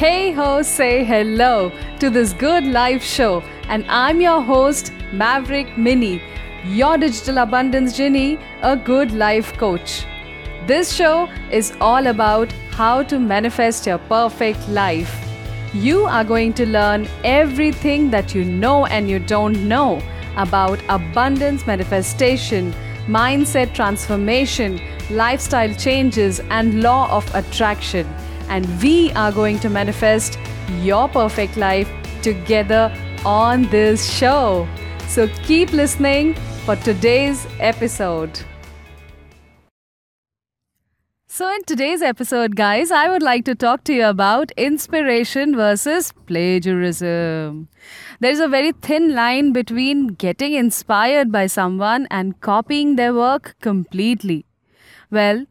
Hey ho, say hello to this good life show, and I'm your host, Maverick Mini, your digital abundance genie, a good life coach. This show is all about how to manifest your perfect life. You are going to learn everything that you know and you don't know about abundance manifestation, mindset transformation, lifestyle changes, and law of attraction and we are going to manifest your perfect life together on this show. So keep listening for today's episode. So, in today's episode, guys, I would like to talk to you about inspiration versus plagiarism. There's a very thin line between getting inspired by someone and copying their work completely. Well,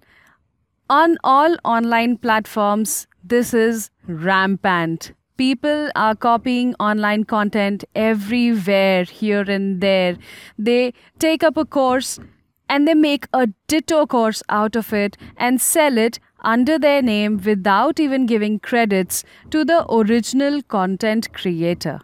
on all online platforms, this is rampant. People are copying online content everywhere, here and there. They take up a course and they make a ditto course out of it and sell it under their name without even giving credits to the original content creator.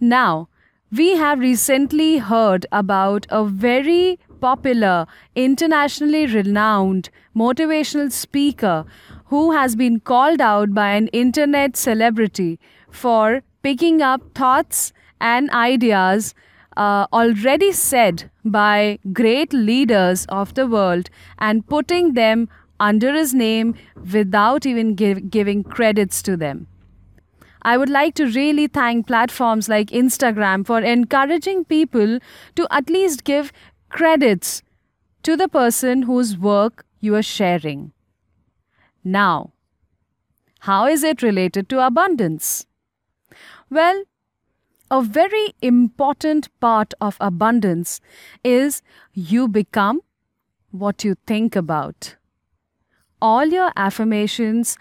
Now, we have recently heard about a very popular, internationally renowned motivational speaker who has been called out by an internet celebrity for picking up thoughts and ideas uh, already said by great leaders of the world and putting them under his name without even give, giving credits to them. I would like to really thank platforms like Instagram for encouraging people to at least give credits to the person whose work you are sharing. Now, how is it related to abundance? Well, a very important part of abundance is you become what you think about. All your affirmations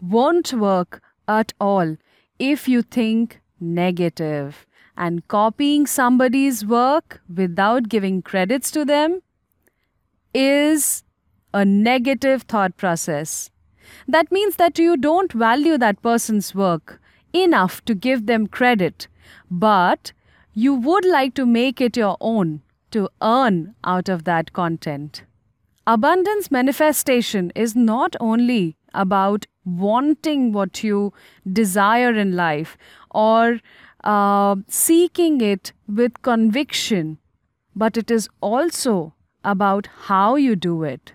won't work at all if you think negative and copying somebody's work without giving credits to them is a negative thought process. That means that you don't value that person's work enough to give them credit, but you would like to make it your own to earn out of that content. Abundance manifestation is not only about wanting what you desire in life or uh, seeking it with conviction, but it is also about how you do it.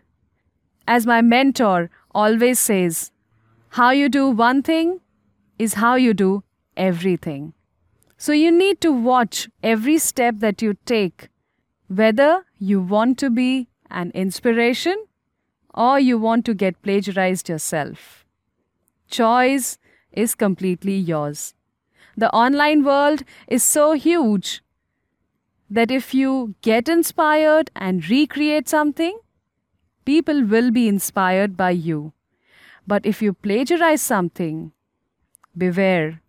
As my mentor always says, how you do one thing is how you do everything. So you need to watch every step that you take, whether you want to be an inspiration or you want to get plagiarized yourself. Choice is completely yours. The online world is so huge that if you get inspired and recreate something, people will be inspired by you. But if you plagiarize something, beware.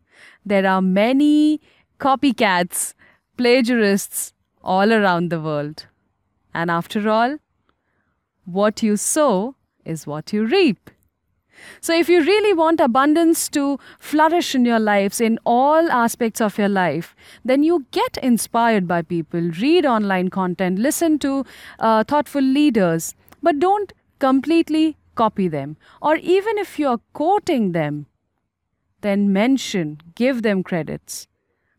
There are many copycats, plagiarists all around the world. And after all, what you sow is what you reap. So, if you really want abundance to flourish in your lives, in all aspects of your life, then you get inspired by people, read online content, listen to uh, thoughtful leaders, but don't completely copy them. Or even if you're quoting them, then mention, give them credits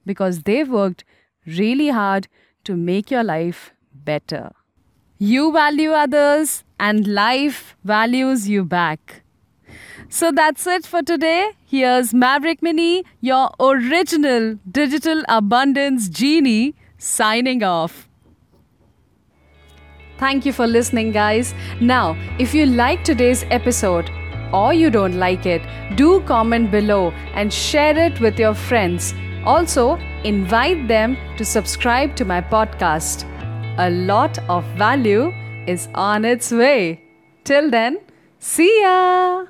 because they've worked really hard to make your life better. You value others, and life values you back. So that's it for today. Here's Maverick Mini, your original digital abundance genie, signing off. Thank you for listening, guys. Now, if you like today's episode or you don't like it, do comment below and share it with your friends. Also, invite them to subscribe to my podcast. A lot of value is on its way. Till then, see ya!